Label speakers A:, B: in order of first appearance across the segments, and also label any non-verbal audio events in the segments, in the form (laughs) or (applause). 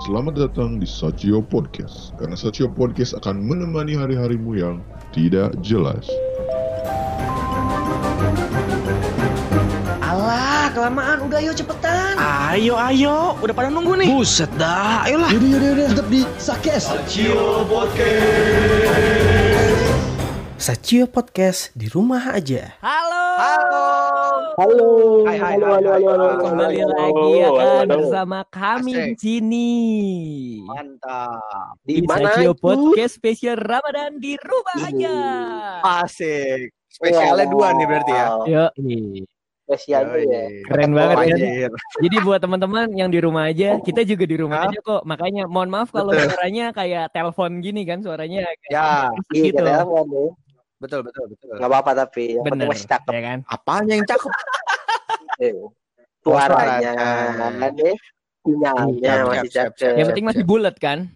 A: Selamat datang di Sachio Podcast, karena Sachio Podcast akan menemani hari-harimu yang tidak jelas.
B: Alah, kelamaan. Udah ayo cepetan.
C: Ayo, ayo. Udah pada nunggu nih.
B: Buset dah, ayolah.
D: Yaudah, yaudah, yaudah, tetap di Sakes.
E: Sachio Podcast di rumah aja.
C: Halo.
B: Halo.
D: Halo.
C: Hai, hai,
D: halo, halo, halo, halo,
F: Kembali
D: halo,
F: lagi ya kan
D: halo.
F: bersama kami
C: Asik.
F: di sini.
C: Mantap.
B: Di
F: Di
B: mana itu?
F: Podcast spesial Ramadan di rumah aja.
C: Asik. Spesialnya
D: Wow.
C: dua nih berarti ya.
F: Yo,
D: Spesialnya
C: Yoi.
D: ya.
F: Keren banget kan?
C: Anjir.
F: Jadi buat teman-teman yang di rumah aja, kita juga di rumah
C: Hah?
F: aja kok. Makanya mohon maaf kalau
C: Betul.
F: suaranya kayak telepon gini kan, suaranya agak
C: Ya,
D: Iya,
F: gitu.
D: kita telepon.
C: Betul betul betul.
D: Nggak apa-apa tapi yang penting
F: Bener,
D: masih cakep.
F: ya kan?
C: Apanya yang cakep? (laughs)
D: Eh, Suaranya,
C: suaranya.
D: nih. Sinyalnya masih cakep.
F: Yang penting masih bulat kan?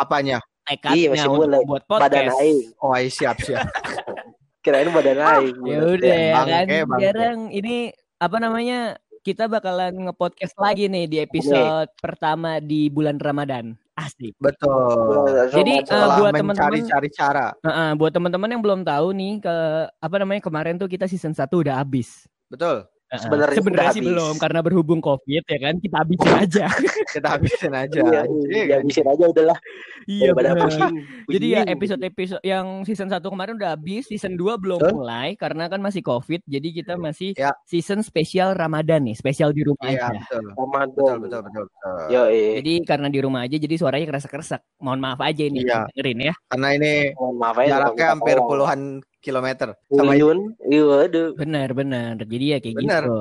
C: Apanya?
F: Tekadnya
D: masih
F: untuk
D: bulat.
F: buat
D: Badan
F: podcast.
D: aing.
C: Oh, iya, siap siap. (laughs)
D: Kirain badan aing.
F: Ya udah ya
C: Bangke,
F: kan. Sekarang ini apa namanya? Kita bakalan nge-podcast lagi nih di episode pertama di bulan Ramadan. Asik.
C: Betul.
F: Jadi, eh,
C: Setelah
F: buat teman-teman-
C: mencari-cari cara.
F: Heeh, buat teman-teman yang belum tahu nih ke apa namanya kemarin tuh kita season 1 udah habis.
C: Betul.
D: Sebenarnya
F: Sebenarnya sih
D: habis.
F: belum karena berhubung Covid ya kan kita habisin aja. (laughs)
C: Kita habisin aja.
D: Iya,
C: Anjing,
D: iya, habisin aja udahlah.
F: iya
D: pusing.
F: Jadi ya
D: pusing.
F: episode-episode yang season 1 kemarin udah habis, season 2 belum
C: Betul.
F: mulai karena kan masih Covid. Jadi kita masih
C: Ya.
F: season spesial Ramadan nih, spesial di rumah
C: Iya,
F: aja.
C: betul.
D: Ramadan.
C: Betul betul betul. betul.
D: Yo, eh.
F: Jadi karena di rumah aja jadi suaranya kerasa-kerasa. Mohon maaf aja ini
C: Iya.
F: dengerin ya.
C: Karena ini
D: Mohon maaf ya.
C: jaraknya hampir puluhan kilometer sama
D: Yun. Iya, waduh.
F: Benar, benar. Jadi ya kayak
C: Benar.
F: gitu.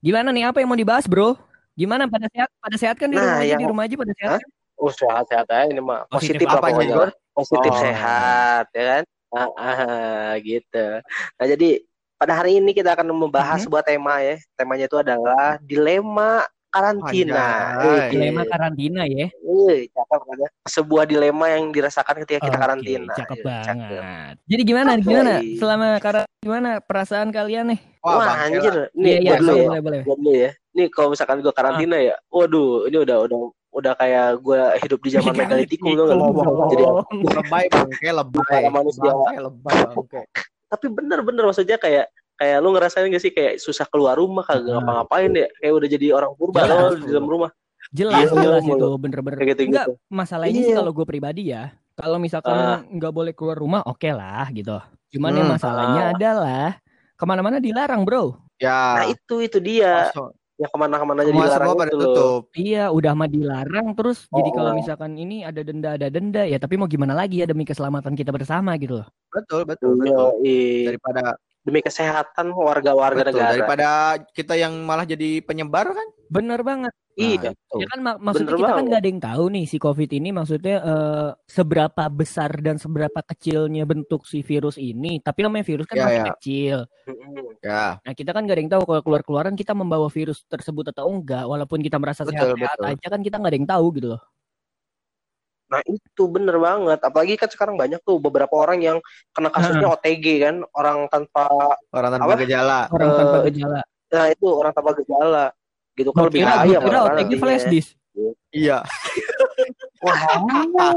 F: Gimana nih apa yang mau dibahas, Bro? Gimana pada sehat? Pada sehat kan di
D: Nah,
F: rumah aja,
D: yang-
F: di rumah aja pada sehat.
D: Hah?
F: kan?
D: Oh, sehat-sehat aja ini mah.
F: Positif
D: Positif pokoknya.
C: Igor?
D: Positif
C: Oh.
D: sehat, ya kan? Ah, ah, gitu. Nah, jadi pada hari ini kita akan membahas
C: Mhm.
D: sebuah tema ya. Temanya itu adalah dilema karantina. Eh,
F: Dilema karantina ya.
D: eh, cakep kan ya? Sebuah dilema yang dirasakan ketika kita
F: Oke,
D: karantina.
F: Cakep
D: Ya,
F: banget. Jadi gimana?
D: Oke.
F: Gimana? Selama karantina gimana perasaan kalian nih?
D: Wah,
C: Bang,
D: anjir.
F: Iya,
D: Nih,
F: iya, boleh,
D: ya.
F: boleh, boleh.
D: Ya. Nih kalau misalkan gua karantina ya, waduh, ini udah udah udah kayak gua hidup di zaman (laughs) megalitikum tuh (laughs) Jadi
C: lebay bangke lebay
D: manusia.
C: bangke lebay bangke
D: tapi bener-bener maksudnya kayak kayak lu ngerasain gak sih kayak susah keluar rumah kagak
F: Hmm.
D: ngapa-ngapain ya kayak udah jadi orang purba lo di dalam rumah
F: Jelas,
D: Iya,
F: jelas
D: mulu.
F: itu bener-bener.
D: kayak gitu
F: Enggak,
D: gitu
F: masalahnya sih
D: Iya.
F: kalau gue pribadi ya, kalau misalkan
D: Ah.
F: nggak boleh keluar rumah, oke lah gitu. Cuman yang
C: Hmm,
F: masalahnya
D: ah.
F: adalah ke mana-mana dilarang, bro.
D: nah
C: ya
D: itu itu dia
C: masuk.
D: yang ke mana-kemana
C: jadi
D: dilarang
C: semua pada
D: itu loh
C: tutup
F: Iya, udah mah dilarang terus. Jadi
D: Oh.
F: kalau misalkan ini ada denda, ada denda ya. Tapi mau gimana lagi ya demi keselamatan kita bersama gitu loh.
C: betul betul
D: Iya,
C: betul
D: iya.
C: daripada
D: demi kesehatan warga-warga
C: betul
D: negara
C: daripada kita yang malah jadi penyebar kan
F: Bener banget.
D: iya
C: itu.
F: Ya kan mak- maksudnya
D: Bener
F: kita kan
D: banget.
F: nggak ada yang tahu nih si COVID ini maksudnya eh, seberapa besar dan seberapa kecilnya bentuk si virus ini. Tapi namanya virus kan
C: Ya,
F: masih
C: ya.
F: kecil.
C: Ya
F: Nah kita kan nggak ada yang tahu kalau keluar-keluaran kita membawa virus tersebut atau enggak. Walaupun kita merasa
C: Betul,
F: sehat-sehat
C: betul.
F: aja kan kita nggak ada yang tahu gitu loh.
D: Nah itu bener banget apalagi kan sekarang banyak tuh beberapa orang yang kena kasusnya OTG kan orang tanpa
C: orang tanpa
D: Apa?
C: gejala
F: Orang tanpa
D: Eh,
F: gejala.
D: nah itu orang tanpa gejala gitu kan lebih
F: kira,
D: bahaya
F: kira OTG flash disk.
C: iya (laughs)
D: Wah,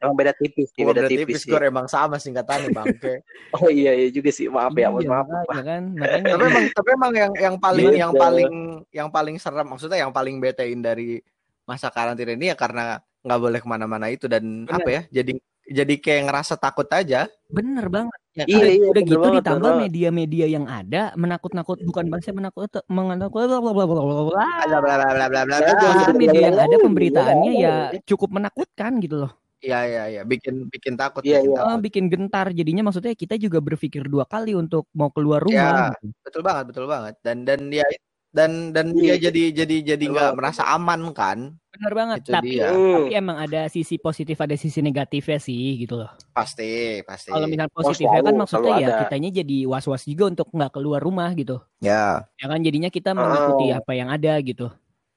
D: emang beda tipis sih,
C: Gua
D: beda
C: berarti
D: tipis sih.
C: skor emang sama singkatannya bangke (laughs)
D: Oh iya iya juga sih, maaf ya, mohon
F: Iya,
D: maaf.
F: makanya kan. Makanya
C: tapi emang tapi emang yang yang paling
D: Beda.
C: yang paling yang paling serem maksudnya yang paling betein dari masa karantina ini ya karena nggak boleh ke mana-mana itu dan
F: Bener.
C: apa ya jadi jadi kayak ngerasa takut aja
F: bener banget. Ya,
D: Iya,
F: udah,
D: iya,
F: udah gitu
D: banget,
F: ditambah media-media yang ada menakut-nakut bukan bahasa menakut menakut
C: bla bla bla bla bla bla
D: Nah,
F: media yang ada
D: Iya,
F: pemberitaannya
D: iya,
F: ya cukup menakutkan gitu loh.
C: Iya iya iya bikin bikin takut
D: Iya,
C: bikin
D: iya.
F: Eh,
C: takut.
F: bikin gentar jadinya maksudnya kita juga berpikir dua kali untuk mau keluar
C: Ya.
F: rumah. gitu.
C: betul banget betul banget dan dan dia dan dan
D: Iya.
C: dia jadi jadi jadi
D: Betul
C: nggak merasa aman kan
F: Bener banget.
C: Itu
F: tapi
C: dia.
F: Tapi emang ada sisi positif ada sisi negatifnya sih gitu loh.
C: pasti pasti
F: Kalau misalnya positifnya kan maksudnya ya
D: ada.
F: kitanya jadi was-was juga untuk nggak keluar rumah gitu.
C: ya
F: Ya kan jadinya kita mengikuti
D: Oh.
F: apa yang ada gitu.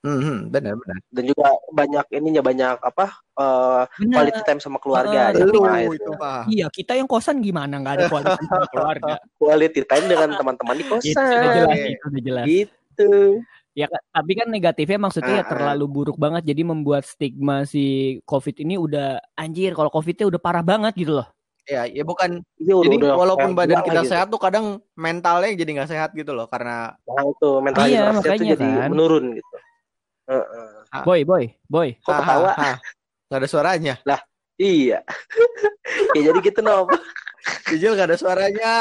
C: hmm, benar benar
D: Dan juga banyak ininya banyak apa eh
F: Bener.
D: quality time sama keluarga. Nah,
C: Lu
D: itu.
C: itu mah
F: Iya, kita yang kosan gimana nggak ada kualitas sama keluarga. (laughs)
D: Quality time dengan teman-teman di
F: Itu udah
D: kosan.
F: jelas, itu udah jelas.
D: Gitu.
F: Ya tapi kan negatifnya maksudnya ya
D: Ah, ah.
F: terlalu buruk banget jadi membuat stigma si Covid ini udah anjir kalau Covidnya udah parah banget gitu loh.
C: Ya, ya bukan.
D: Iya, udah-
C: Jadi
D: udah
C: walaupun badan kita
D: gitu.
C: sehat tuh kadang mentalnya jadi nggak sehat gitu loh karena
D: Nah, itu mental
F: Iya,
D: tuh
F: makanya
D: jadi
F: kan.
D: menurun gitu. Heeh.
C: Ah.
F: Boy, boy, boy.
D: Kok ketawa?
C: ah, ah. nggak ada suaranya.
D: Iya. (laughs) ya jadi gitu Nop.
C: Ijil nggak ada suaranya.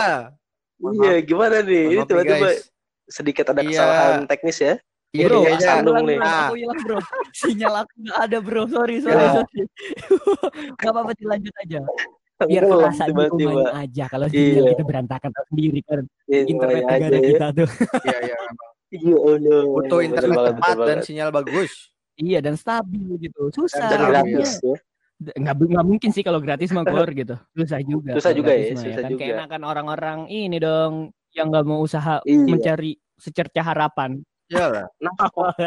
D: Iya, gimana nih? Ini tiba-tiba. Sedikit ada
C: Iya.
D: kesalahan teknis ya.
C: Iya,
F: bro,
C: iya,
D: iya.
C: iya.
D: Sandung nih.
C: Nah.
F: aku hilang bro. Sinyal aku nggak ada bro. Sorry, sorry,
D: Ya.
F: sorry. Gak apa-apa dilanjut aja. Biar kerasa di
D: tiba-tiba.
F: rumahnya aja. Kalau sinyal
D: Iya.
F: kita berantakan tahu sendiri kan.
D: Iya,
F: Internet negara
D: aja ya.
F: kita tuh.
C: Iya, iya.
D: Iya, Allah.
C: Butuh internet cepat
D: betul
C: dan
D: banget.
C: sinyal bagus.
F: Iya dan stabil gitu. Susah.
D: dan gratis ya.
F: nggak nggak mungkin sih kalau gratis mah Gor gitu susah juga
D: Susah juga ya,
F: mah
D: susah
F: kan
D: juga.
F: keenakan orang-orang ini dong yang nggak mau usaha
D: Iya.
F: mencari secerca harapan
C: Iya lah.
D: Nah,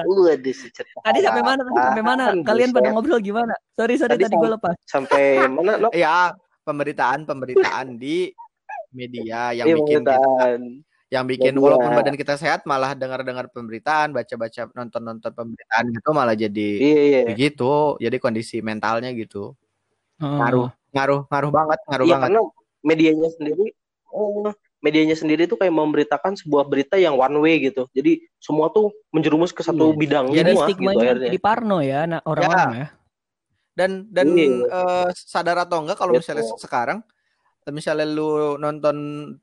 D: udah secerca
F: tadi sampai mana tadi sampai mana kalian pada
D: buset.
F: ngobrol gimana sorry sorry
D: Tadi
F: tadi, gue lepas
D: Sampai mana, Nop?
C: Ya, pemberitaan pemberitaan di media yang
D: Iya,
C: bikin kita, yang bikin
D: Media.
C: walaupun badan kita sehat malah dengar-dengar pemberitaan, baca-baca nonton-nonton pemberitaan gitu malah jadi
D: Iya, iya.
C: begitu. Jadi kondisi mentalnya gitu.
F: Oh.
C: Ngaruh, ngaruh, ngaruh banget, ngaruh
D: Iya,
C: banget.
D: karena medianya sendiri oh, medianya sendiri tuh kayak memberitakan sebuah berita yang one way gitu. Jadi semua tuh menjerumus ke satu
F: Iya.
D: bidang
F: jadi
D: semua gitu
F: stigmanya
D: akhirnya.
F: jadi parno ya nah, orang-orang ya
C: Dan dan
D: Iya.
C: eh, sadar atau enggak kalau
D: Betul.
C: misalnya sekarang misalnya lu nonton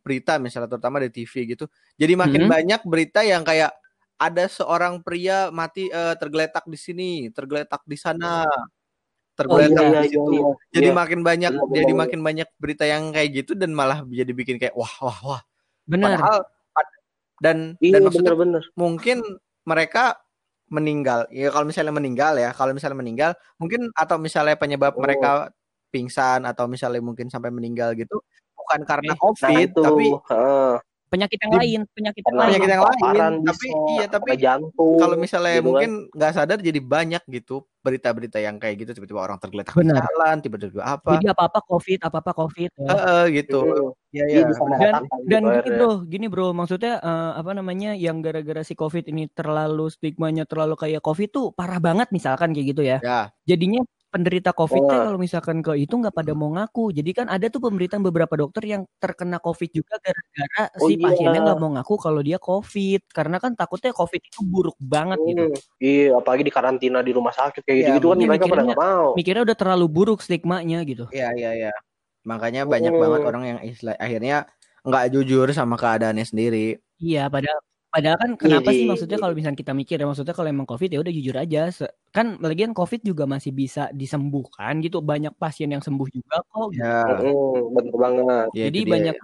C: berita misalnya terutama di TV gitu. Jadi makin
F: Mhm.
C: banyak berita yang kayak ada seorang pria mati eh, tergeletak di sini, tergeletak di sana, tergeletak
F: iya,
C: di situ. Jadi
D: iya.
C: makin banyak
D: benar,
C: jadi
D: benar.
C: makin banyak berita yang kayak gitu dan malah jadi bikin kayak wah wah wah.
F: benar
C: Padahal dan
D: Iya,
C: dan maksudnya
D: bener-bener.
C: mungkin mereka meninggal. Ya kalau misalnya meninggal ya, kalau misalnya meninggal mungkin atau misalnya penyebab
D: Oh.
C: mereka pingsan atau misalnya mungkin sampai meninggal gitu bukan karena
F: Eh,
D: Nah,
C: Covid
D: itu.
C: tapi
D: heeh.
F: Penyakit yang
C: Di-
F: lain penyakit yang lain
C: penyakit yang lain.
D: paparan
C: Tapi
D: bisa,
C: iya, tapi
D: jantung.
C: kalau misalnya
D: gitu kan.
C: mungkin nggak sadar jadi banyak gitu berita-berita yang kayak gitu tiba-tiba orang tergeletak di
F: Benar.
C: jalan, tiba-tiba apa.
F: jadi apa apa covid apa apa covid ya.
C: Heeh, gitu.
D: Heeh.
C: Iya,
D: Iya,
C: iya.
D: bisa
F: dan dan
D: gitu
F: gini bro gini bro maksudnya eh, apa namanya yang gara-gara si covid ini terlalu stigmanya terlalu kayak covid tuh parah banget misalkan kayak gitu ya
C: Ya,
F: jadinya penderita covid
D: Oh.
F: kalau misalkan ke itu nggak pada mau ngaku jadi kan ada tuh pemberitaan beberapa dokter yang terkena covid juga gara-gara
D: Oh,
F: si
D: iya.
F: pasiennya nggak mau ngaku kalau dia covid karena kan takutnya covid itu buruk banget gitu
D: Hmm, Iya, apalagi di karantina di rumah sakit kayak
C: Iya,
D: gitu-gitu kan
F: iya,
D: mereka pada
F: mikirnya-
D: nggak mau.
F: mikirnya udah terlalu buruk stigmanya gitu
C: iya, iya, iya. Makanya banyak
D: Hmm.
C: banget orang yang istilah akhirnya nggak jujur sama keadaannya sendiri.
F: Iya, padahal padahal kan kenapa sih
D: Jadi-
F: maksudnya kalau misalnya kita mikir ya maksudnya kalau emang covid ya udah jujur aja kan lagian covid juga masih bisa disembuhkan gitu banyak pasien yang sembuh juga kok gitu.
C: Ya,
D: Heeh, bener banget.
C: ya
F: jadi
C: dia.
F: banyak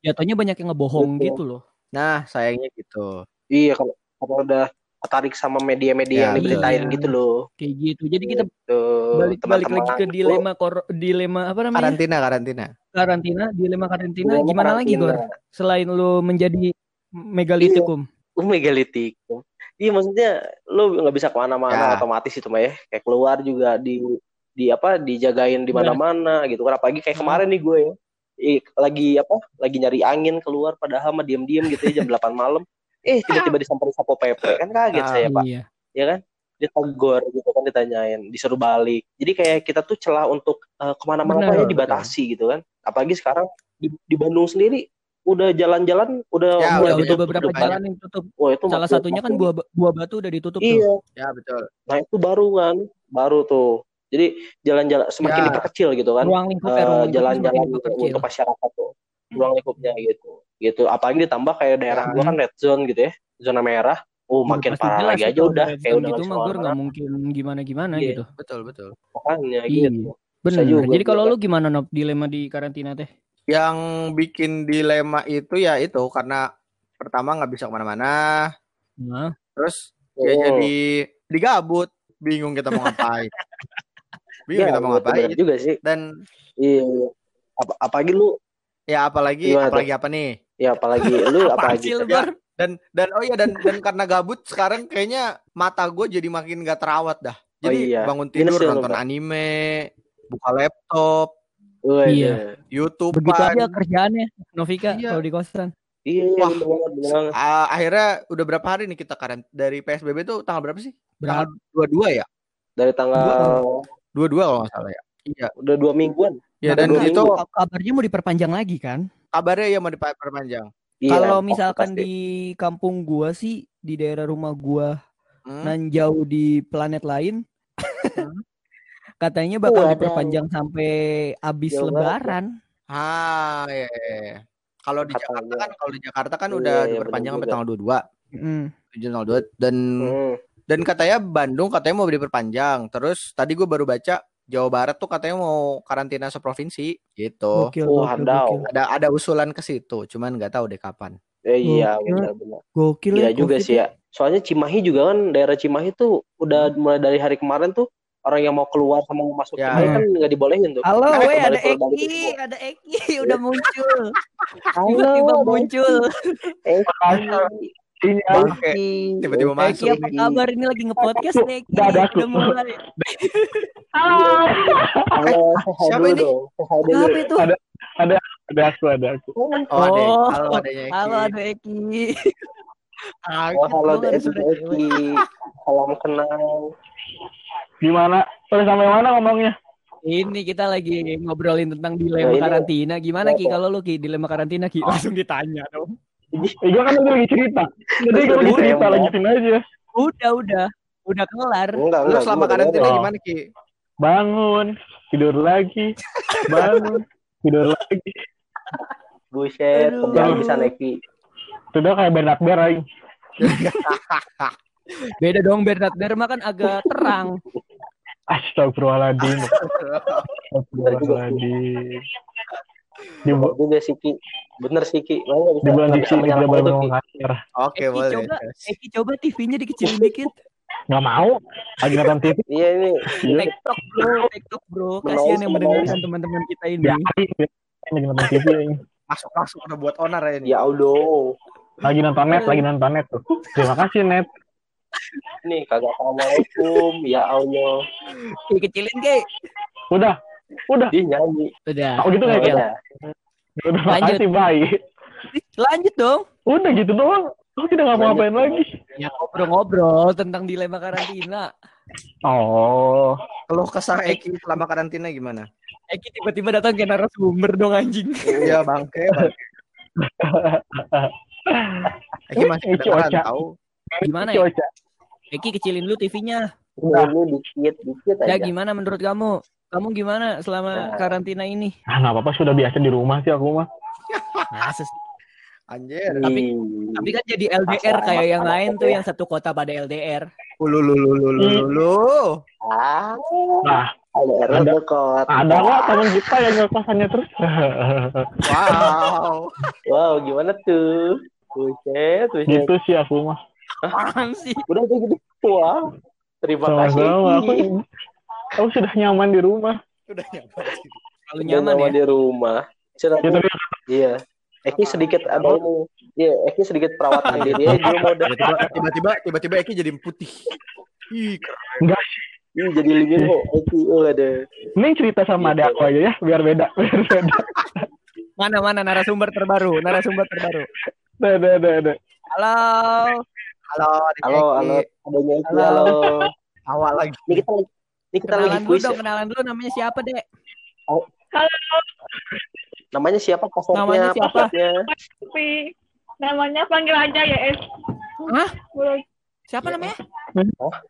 F: jatuhnya banyak yang ngebohong
D: Betul.
F: gitu loh
C: Nah, sayangnya gitu.
D: Iya, kalau kalau udah tertarik sama media-media
C: Ya,
D: yang diberitain
F: betul.
D: gitu loh.
F: kayak gitu jadi kita
D: Gitu.
F: balik balik lagi ke dilema kor dilema apa namanya
C: Karantina, karantina.
F: karantina dilema karantina
D: Dilema
F: gimana lagi
D: karantina.
F: Gor selain lu menjadi megalitikum
D: Oh, megalitik. Iya maksudnya lu nggak bisa ke mana-mana
C: Ya.
D: otomatis itu mah ya. Kayak keluar juga di di apa dijagain di mana-mana gitu kan. Apalagi kayak kemarin nih gue ya. Lagi apa? Lagi nyari angin keluar padahal mah diam-diam gitu ya jam (laughs) 8 malam. Eh tiba-tiba disamperin sapo PP kan kaget
C: Ah,
D: saya pak,
F: iya
D: ya kan? Ditegur gitu kan ditanyain, disuruh balik. Jadi kayak kita tuh celah untuk eh,
F: ke
D: mana-mana ya
C: betul.
D: dibatasi gitu kan. Apalagi sekarang di, di Bandung sendiri udah jalan-jalan udah
C: Ya,
D: mulai
F: udah,
D: ditutup
F: beberapa jalan yang tutup
D: Wah, itu
F: salah satunya kan buah buah batu udah ditutup tuh
D: Iya,
C: Ya, betul.
D: nah itu baru kan, baru tuh. Jadi jalan-jalan semakin
C: Ya.
D: diperkecil gitu kan,
F: ruang lingkup
D: Eh,
F: ruang lingkupnya
D: jalan-jalan untuk masyarakat tuh, ruang lingkupnya gitu, gitu. Apalagi ditambah kayak daerah
C: Ya.
D: gua kan red zone gitu ya, zona merah. Oh makin
F: pasti
D: parah lagi aja udah, kayak udah
F: gitu mah nggak
D: ke mana-mana.
F: mungkin gimana gimana
D: Iya.
F: gitu
C: Betul, betul.
D: Makanya
F: Iya.
D: gitu.
F: bener
D: juga
F: jadi kalau
D: gua.
F: lu gimana Nop dilema di karantina teh
C: Yang bikin dilema itu ya itu karena pertama nggak bisa ke mana-mana,
F: nah
C: terus
D: Oh.
C: ya jadi digabut, bingung kita mau ngapain. (laughs) bingung
D: Iya,
C: kita mau ngapain.
D: juga sih.
C: Dan
D: Iya. iya. Apa, apalagi lu,
C: ya apalagi
D: Gimana tuh?
C: apalagi apa nih?
D: ya apalagi (laughs) lu apalagi. tuh?
C: Ya,
F: Gor?
C: dan dan oh iya dan dan karena gabut sekarang kayaknya mata gue jadi makin gak terawat dah.
D: Oh
C: Jadi
D: iya.
C: bangun tidur
D: ya
C: nonton
D: Bang?
C: anime, buka laptop,
D: Waduh.
F: Iya.
C: YouTube
F: begitu aja kerjaannya Novika
C: Iya.
F: kalau di kosan
D: Iya, iya,
C: Wah.
D: bener banget, bener banget.
C: Ah, akhirnya udah berapa hari nih kita karen dari PSBB tuh tanggal berapa sih?
F: Berapa?
C: Tanggal 22 ya?
D: Dari tanggal
C: 22 kalau nggak salah ya. Iya.
D: udah dua mingguan.
C: Ya
D: Ada
C: dan
D: dua
C: itu
D: minggu.
F: kabarnya mau diperpanjang lagi kan?
C: kabarnya ya mau diperpanjang.
D: Iya,
F: Kalau
D: pasti,
F: misalkan
D: pasti.
F: di kampung gua sih di daerah rumah gua
C: Hmm?
F: nan jauh di planet lain katanya bakal
D: Wadaw.
F: diperpanjang sampai habis
D: banget.
F: lebaran.
C: Ah, iya. iya, iya. Kalau di Jakarta kan kalau di Jakarta kan
D: Iya,
C: udah
D: iya,
C: diperpanjang sampai tanggal 22.
F: Mm.
C: Tanggal 2 dan
D: Hmm.
C: dan katanya Bandung katanya mau diperpanjang. Terus tadi gue baru baca Jawa Barat tuh katanya mau karantina seprovinsi gitu.
F: Gokil,
D: Oh,
F: gokil, gokil.
C: Ada ada usulan ke situ, cuman nggak tahu deh kapan.
D: Eh, iya,
F: Gokil.
D: benar-benar.
F: Gokil
D: Gila
F: ya,
D: juga
F: Covid
D: sih ya. Soalnya Cimahi juga kan daerah Cimahi tuh udah mulai dari hari kemarin tuh orang yang mau keluar sama mau masuk
C: Ya.
D: Kan nggak dibolehin tuh.
F: Halo,
D: Nah,
F: weh ada Eki, ada (laughs) Eki udah muncul.
D: Halo,
F: Tiba-tiba
D: ada
F: muncul.
D: Eki.
C: Tiba-tiba
D: Eki.
C: masuk.
F: Eki apa kabar? Ini lagi nge-podcast nih Eki.
G: Udah ada aku.
F: Udah mulai.
D: Halo, say hi
C: Siapa ini?
F: Siapa itu?
G: Ada aku, ada aku.
C: Oh, ada.
F: Oh.
C: Halo adanya Eki.
F: Halo, ada Eki.
D: Oh, halo
F: disuruh
D: Eki. Salam kenal.
G: Gimana? Udah sampai mana ngomongnya?
F: Ini kita lagi ngobrolin tentang dilema
D: Nah, ini-
F: karantina. Gimana Ki kalau lu Ki dilema karantina Ki? (laughs) Langsung ditanya dong.
G: Eh, gue kan lagi cerita. Jadi gue lagi cerita, lanjutin aja.
F: Udah, udah. Udah kelar.
D: Enggak,
C: Lu selama karantina gimana Ki?
G: Bangun, tidur lagi, bangun, tidur lagi.
D: Buset, kerjaan bisa Eki.
G: Itu udah kayak Bernard Bear. (laughs)
F: Beda dong Bernard Dharma kan agak terang. (laughs)
G: Astagfirullahaladzim. Astagfirullahaladzim. Di, bu-
D: juga sih Ki. Bener sih Ki. Makanya nggak bisa-
G: di bulan ini tidak
D: menyalahkan
G: boleh ngomong kasar.
C: Oke, boleh.
F: coba. Eki coba TV-nya dikecilin dikit.
G: Nggak mau. Lagi nonton TV.
D: Iya ini.
G: Iya.
F: TikTok bro, TikTok bro. Kasihan yang mendengarkan teman-teman kita ini.
G: Lagi nonton TV. aing.
C: Masuk masuk udah buat onar ya ini.
D: Ya Allah.
G: Lagi nonton net, lagi nonton net tuh. Terima kasih net.
D: Nih kagak assalamualaikum. Ya Allah.
F: Kecilin Ki.
G: Udah, udah.
D: Dia nyanyi.
F: Udah.
G: Oh gitu nggak ya?
D: Udah.
F: Lanjut.
G: makasih, bye.
F: Lanjut dong.
G: Udah gitu doang. Aku tidak ngapa-ngapain lagi.
F: Ya ngobrol-ngobrol tentang dilema karantina.
G: Oh,
C: Kalau kesah Eki selama karantina gimana?
F: Eki tiba-tiba datang ke narasumber dong anjing.
C: Iya bangke. bangke. (laughs) Eki masih kedengeran tahu.
F: Gimana ya? Eki kecilin lu TV-nya.
D: Ini dikit dikit
F: Ya
D: aja.
F: gimana menurut kamu? Kamu gimana selama
D: Ya.
F: karantina ini?
G: Ah, nggak apa-apa sudah biasa di rumah sih aku mah.
F: Masa sih?
C: Anjir.
F: Tapi-. Tapi kan jadi LDR
D: Masa-
F: kayak yang lain tuh
D: ya?
F: yang satu kota pada LDR.
C: Lu lu lu lu lu lu.
D: Ah,
G: Nah,
D: ada
G: Ada.
D: error dekot.
G: ada kok teman kita yang ngekasannya terus.
C: Wow.
D: Wow, gimana tuh? Buset, buset.
G: gitu sih aku mah.
F: Apaan sih?
D: Udah udah gitu. Wah. Terima kasih.
G: Sama-sama. (laughs) Aku, aku sudah nyaman di rumah.
C: Udah nyaman.
F: Kalau
D: Udah
F: nyaman ya.
D: di rumah. Cerah.
G: Ya, tapi
D: Iya. Eki sedikit ada ini. Iya, Eki sedikit perawatan diri aja dia mau
C: Tiba-tiba tiba-tiba tiba-tiba Eki jadi putih. Ih,
G: enggak.
D: Ih, jadi lingin kok. Eki, oh ada.
G: Ini cerita sama
D: Gitu.
G: adik aku aja ya, biar beda. Biar beda.
F: Mana mana narasumber terbaru, narasumber terbaru.
G: Ada, ada, ada, ada.
F: Halo.
C: halo, adik
D: Halo, halo.
F: Halo.
D: halo.
C: Awal lagi.
D: Ini kita lagi ini kita lagi
F: Kenalan dulu
D: kuis.
F: dong,
D: ya.
F: kenalan dulu namanya siapa, Dek?
D: Namanya siapa passwordnya?
F: Namanya siapa?
D: Passwordnya?
H: namanya panggil aja ya es
F: Hah? Siapa namanya?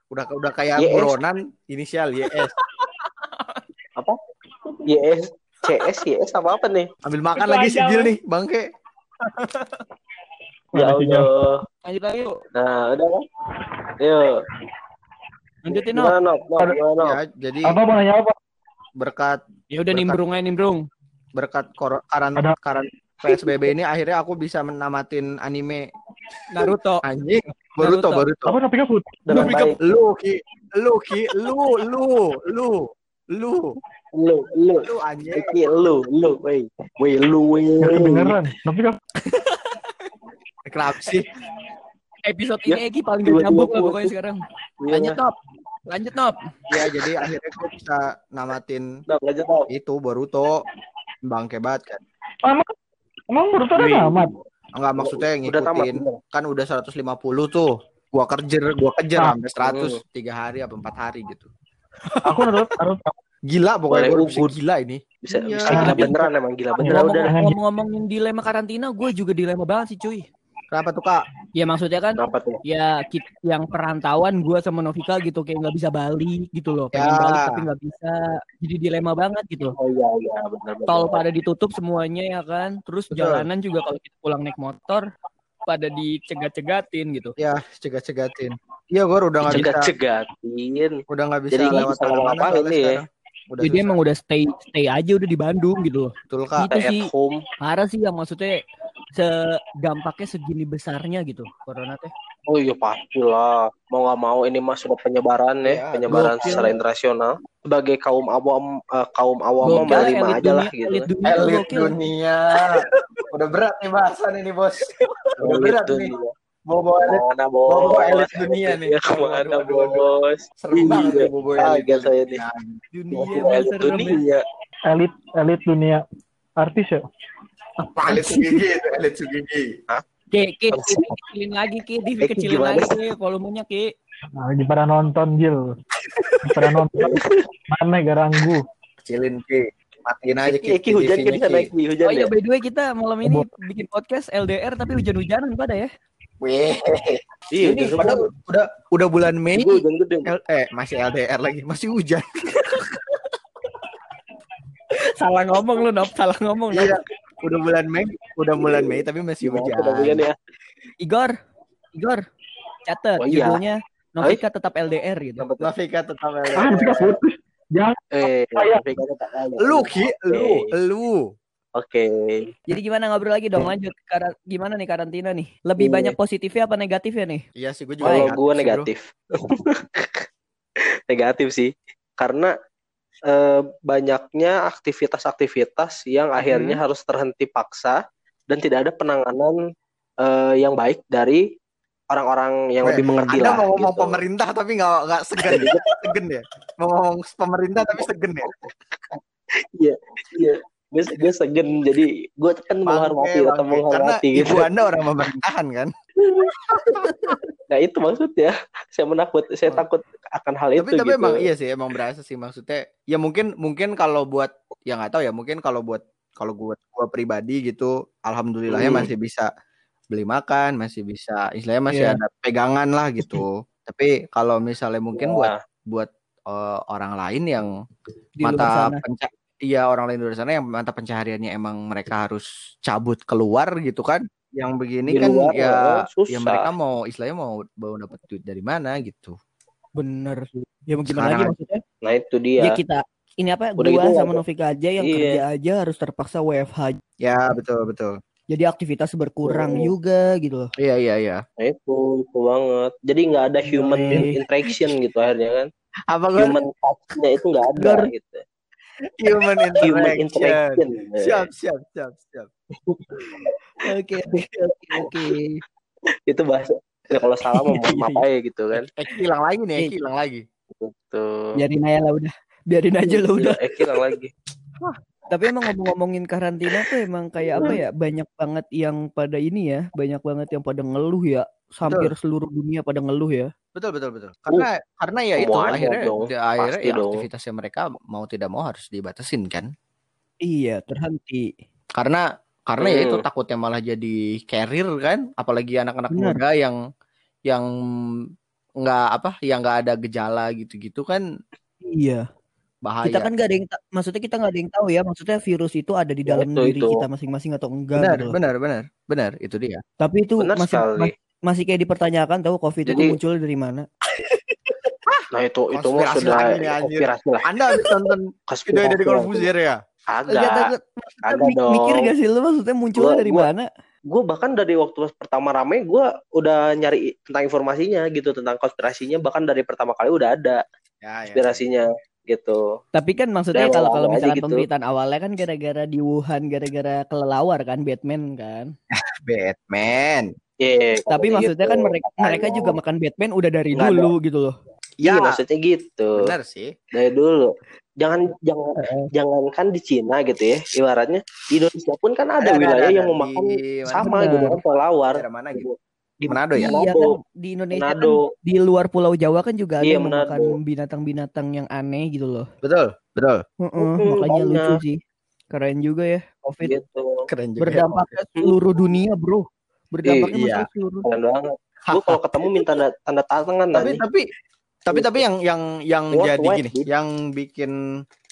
C: Udah udah kayak
D: YS.
C: buronan inisial YS.
D: YS, CS, YS apa apa nih?
C: Ambil makan
H: Itu
C: lagi
H: aja,
C: nih, bangke.
D: Ya. Allah.
F: Lanjut lagi yuk.
D: Nah, udah kan? Yuk.
F: Lanjutin, Nok.
D: Gimana, Nok? Nok, gimana, Nok?
C: Ya, jadi
G: Apa mau nanya apa?
C: berkat
F: Ya udah
C: Berkat-
F: nimbrung aja nimbrung.
C: berkat kor- karan karan PSBB ini akhirnya aku bisa menamatin anime
F: Naruto.
C: anjing Boruto
F: Naruto.
C: Boruto.
G: Apa topiknya putih?
D: Dengan
C: Tapi
D: baik.
C: lu ki lu ki lu lu lu lu
D: Lu, lu.
C: lu anjing.
D: Eki, lu, lu, wey. Wey, lu, wey.
G: Gak kedengeran. Tapi kan
C: Kenapa sih?
F: Episode
D: Ya,
F: ini Eki paling
D: dua-
F: gak nyambung lah pokoknya sekarang.
D: Iya,
F: Lanjut, Nop. Lanjut, Nop.
C: Ya jadi akhirnya gue bisa namatin
D: Nok, lanjut, Nok.
C: itu Boruto bangke banget kan.
G: emang emang menurut ada
C: Wih.
G: amat.
C: Enggak maksudnya
D: Udah tamat.
C: ngikutin kan udah 150 tuh. Gua kejar, gua kejar
G: Ah.
C: sampai 100 tiga hari apa empat hari gitu.
G: Aku menurut harus
C: Gila pokoknya gua bisa gila ini.
D: Bisa,
C: Iya.
D: bisa gila beneran emang gila beneran.
G: Ngomong-
D: Udah,
G: udah.
F: Ngomong-ngomongin dilema karantina, gue juga dilema banget sih cuy.
C: Kenapa tuh Kak?
F: Ya maksudnya kan
D: Kenapa tuh?
F: ya yang perantauan gue sama Novika gitu kayak nggak bisa balik gitu loh pengen
C: Ya.
F: balik tapi nggak bisa jadi dilema banget gitu
D: Oh iya iya benar benar.
F: tol pada ditutup semuanya ya kan terus
C: Betul.
F: jalanan juga kalau kita pulang naik motor pada dicegat-cegatin gitu
C: Ya, cegat-cegatin. Iya, gua udah nggak bisa
D: Cegat-cegatin.
C: udah nggak bisa
D: Jadi nggak
C: lewat
D: bisa ngomong ini ya.
C: sekarang. Udah
F: jadi
C: susah.
F: emang udah stay stay aja udah di Bandung gitu loh
C: betul Kak.
F: Itu
D: Stay
F: sih
D: at home.
F: parah sih yang maksudnya sedampaknya segini besarnya gitu corona teh
D: Oh iya pastilah. Mau nggak mau ini mas sudah penyebaran ya,
C: Iya,
D: penyebaran
F: gokil.
D: secara internasional. Sebagai kaum awam eh, kaum awam
F: Gokil,
D: menerima aja lah
F: dunia,
D: gitu.
F: elit
D: kan.
F: dunia
C: Elit dunia. Udah berat nih bahasan ini, Bos. (laughs) Udah
D: Elit
C: berat nih.
D: dunia.
C: Bawa-bawa elit.
D: Mana
C: Bawa-bawa
D: bos?
C: elit dunia nih.
D: Ya
C: aduh.
D: bos?
C: Serem banget
D: Iya.
C: nih bawa elit.
D: Agak saya nih.
F: dunia emang
D: elit
F: ya.
D: dunia.
G: elit elit dunia artis ya.
C: Elit Sugigi, itu, elit Sugigi.
F: Ki, ki, ki, kecilin lagi ki, di
D: Ki,
F: kecilin lagi ki, volumenya ki.
G: Nah, lagi pada nonton Gil. Pada nonton. Mana gak ranggu.
C: Kecilin Ki. Matiin aja Ki.
D: Ki, Ki hujan sana
C: TV-nya,
D: Ki, hujan
F: Oh iya
D: ya.
F: by the way kita malam ini bikin podcast LDR tapi hujan-hujanan pada ya.
C: Wih.
D: Iya,
C: Ini padahal udah udah bulan Mei.
D: Gue hujan gede.
C: L- eh masih LDR lagi, masih hujan.
F: Salah ngomong lu, Nop. Salah ngomong, Nop.
C: Iya. Udah bulan Mei, udah bulan Mei tapi masih
D: Gimana
C: hujan.
D: tuh hujan ya?
F: Igor. Igor. Catat
D: Oh, iya.
F: judulnya Novika tetap LDR gitu.
C: Nafika tetap
G: Ah,
C: LDR.
G: kita putus. Jangan.
D: Eh,
G: Saya-
D: tapi kata tak ada.
C: Lu Ki, lu, lu.
D: Oke.
F: Jadi gimana ngobrol lagi dong lanjut. Kara- gimana nih karantina nih? Lebih
D: Iya.
F: banyak positifnya apa negatifnya nih?
C: Iya sih gue juga
D: Kalau
C: negatif
D: gue negatif. (laughs) negatif sih. Karena eh, banyaknya aktivitas-aktivitas yang akhirnya harus terhenti paksa dan tidak ada penanganan eh, yang baik dari orang-orang yang
C: Weh,
D: lebih mengerti
C: Anda
D: lah.
C: mau ngomong
D: gitu.
C: pemerintah tapi nggak nggak segan ya? (laughs) Segen ya? Mau ngomong pemerintah tapi segen ya?
D: Iya, iya. Gue, gue segen, jadi gue kan menghormati,
C: bangke. Karena
D: menghormati gitu.
C: ibu Anda orang pemerintahan kan? (laughs)
D: Nah itu maksudnya, (laughs) saya menakut, saya takut akan hal itu
C: tapi tapi
D: gitu.
C: emang iya sih emang berasa sih maksudnya ya mungkin mungkin kalau buat ya nggak tahu ya mungkin kalau buat kalau gue gua pribadi gitu alhamdulillahnya
D: Hmm.
C: masih bisa beli makan masih bisa istilahnya masih
F: Iya.
C: ada pegangan lah gitu (laughs) tapi kalau misalnya mungkin buat
D: Wah,
C: buat eh, orang lain yang
F: Di
C: mata penca iya orang lain di luar sana yang mata pencahariannya emang mereka harus cabut keluar gitu kan yang begini
D: Di
C: kan
D: luar,
C: ya
D: eh, susah.
C: ya mereka mau istilahnya mau mau dapat duit dari mana gitu
F: Bener sih. Ya mau gimana
C: Sekarang
F: lagi maksudnya?
D: nah itu dia.
F: Ya kita ini apa?
D: Udah
F: gua
D: gitu
F: sama Novika aja yang
D: Iya.
F: kerja aja harus terpaksa WFH.
C: ya betul betul
F: Jadi aktivitas berkurang
D: Oh.
F: juga gitu loh.
C: iya iya iya
D: Nah itu, itu banget. Jadi nggak ada human
F: Yoi.
D: interaction gitu akhirnya kan.
C: apa gue
D: Human touch-nya itu nggak ada
F: Gar-
D: gitu.
C: human
D: Human
C: interaction
D: interaction.
C: siap siap siap siap
F: Oke oke oke oke.
D: Itu bahasa. Ya, kalau salah mau mohon maaf aja gitu kan.
C: Eki hilang lagi nih Eki
F: Iya.
C: hilang lagi
D: Gitu.
F: Biarin aja lah udah. Biarin aja lah udah.
D: Eh hilang lagi.
F: Tapi emang ngomong-ngomongin karantina tuh emang kayak apa ya? Banyak banget yang pada ini ya, banyak banget yang pada ngeluh ya. Hampir seluruh dunia pada ngeluh ya.
C: betul betul betul karena karena ya itu akhirnya
D: dong,
C: di- akhirnya ya
D: dong.
C: aktivitasnya mereka mau tidak mau harus dibatasin kan
F: Iya, terhenti.
C: karena karena ya itu
D: Hmm.
C: takutnya malah jadi carrier kan apalagi anak-anak
F: Benar.
C: muda yang yang nggak apa yang nggak ada gejala gitu-gitu kan
F: Iya.
C: bahaya
F: Kita kan gak ada yang ta- maksudnya kita nggak ada yang tahu ya, maksudnya virus itu ada di
D: Ya,
F: dalam
D: itu,
F: diri
D: itu.
F: kita masing-masing atau enggak
C: benar
F: gitu.
C: benar benar benar itu dia
F: Tapi itu
D: Benar
F: masih
D: sekali.
F: ma- masih kayak dipertanyakan tahu Covid itu
D: Jadi-
F: muncul dari mana?
D: Nah itu itu mah
C: Konspirasi
D: sudah konspirasi lah.
C: anda habis nonton video dari. Corbuzier ya
F: Enggak tahu
D: Kagak
F: mi- mikir
D: dong.
F: gak sih lu maksudnya munculnya
D: Gua-
F: dari
D: gua-
F: mana?
D: gue bahkan dari waktu pertama rame gue udah nyari tentang informasinya gitu tentang konspirasinya bahkan dari pertama kali udah ada
C: ya, ya.
D: konspirasinya gitu
F: Tapi kan maksudnya
D: Ya,
F: kalau kalau misalkan
D: gitu.
F: pemberitaan awalnya kan gara-gara di Wuhan gara-gara kelelawar kan Batman kan.
C: Batman
D: Iya,
F: Tapi
D: katanya
F: maksudnya
D: gitu.
F: kan mereka mereka juga makan Batman udah dari
D: Nggak
F: dulu gitu loh.
D: iya
C: ya
D: maksudnya gitu
C: benar sih
D: dari dulu jangan jangan
F: Heeh.
D: jangankan di Cina gitu ya ibaratnya di Indonesia pun kan ada,
C: Ada, ada,
D: wilayah
C: ada,
D: yang
C: ada.
D: memakan
C: Di-
D: sama gitu kan
C: Daerah mana gitu?
D: di
C: Manado ya?
F: Iya kan di Indonesia
D: Manado.
F: kan di luar Pulau Jawa kan juga ada
D: Iya,
F: yang memakan
D: Manado.
F: binatang-binatang yang aneh gitu loh.
C: Betul, betul.
F: Heeh,
D: Mm-mm,
F: makanya lucu
D: banyak.
F: sih. Keren juga ya COVID
D: gitu
C: Keren juga.
F: berdampak ke seluruh dunia, Bro. Berdampaknya
C: Iya.
F: seluruh
D: banget (laughs) gue kalau ketemu minta tanda, tanda tangan
C: tapi
D: nanti
C: tapi tapi tapi yang yang yang
D: Worldwide,
C: jadi gini,
D: dude.
C: yang bikin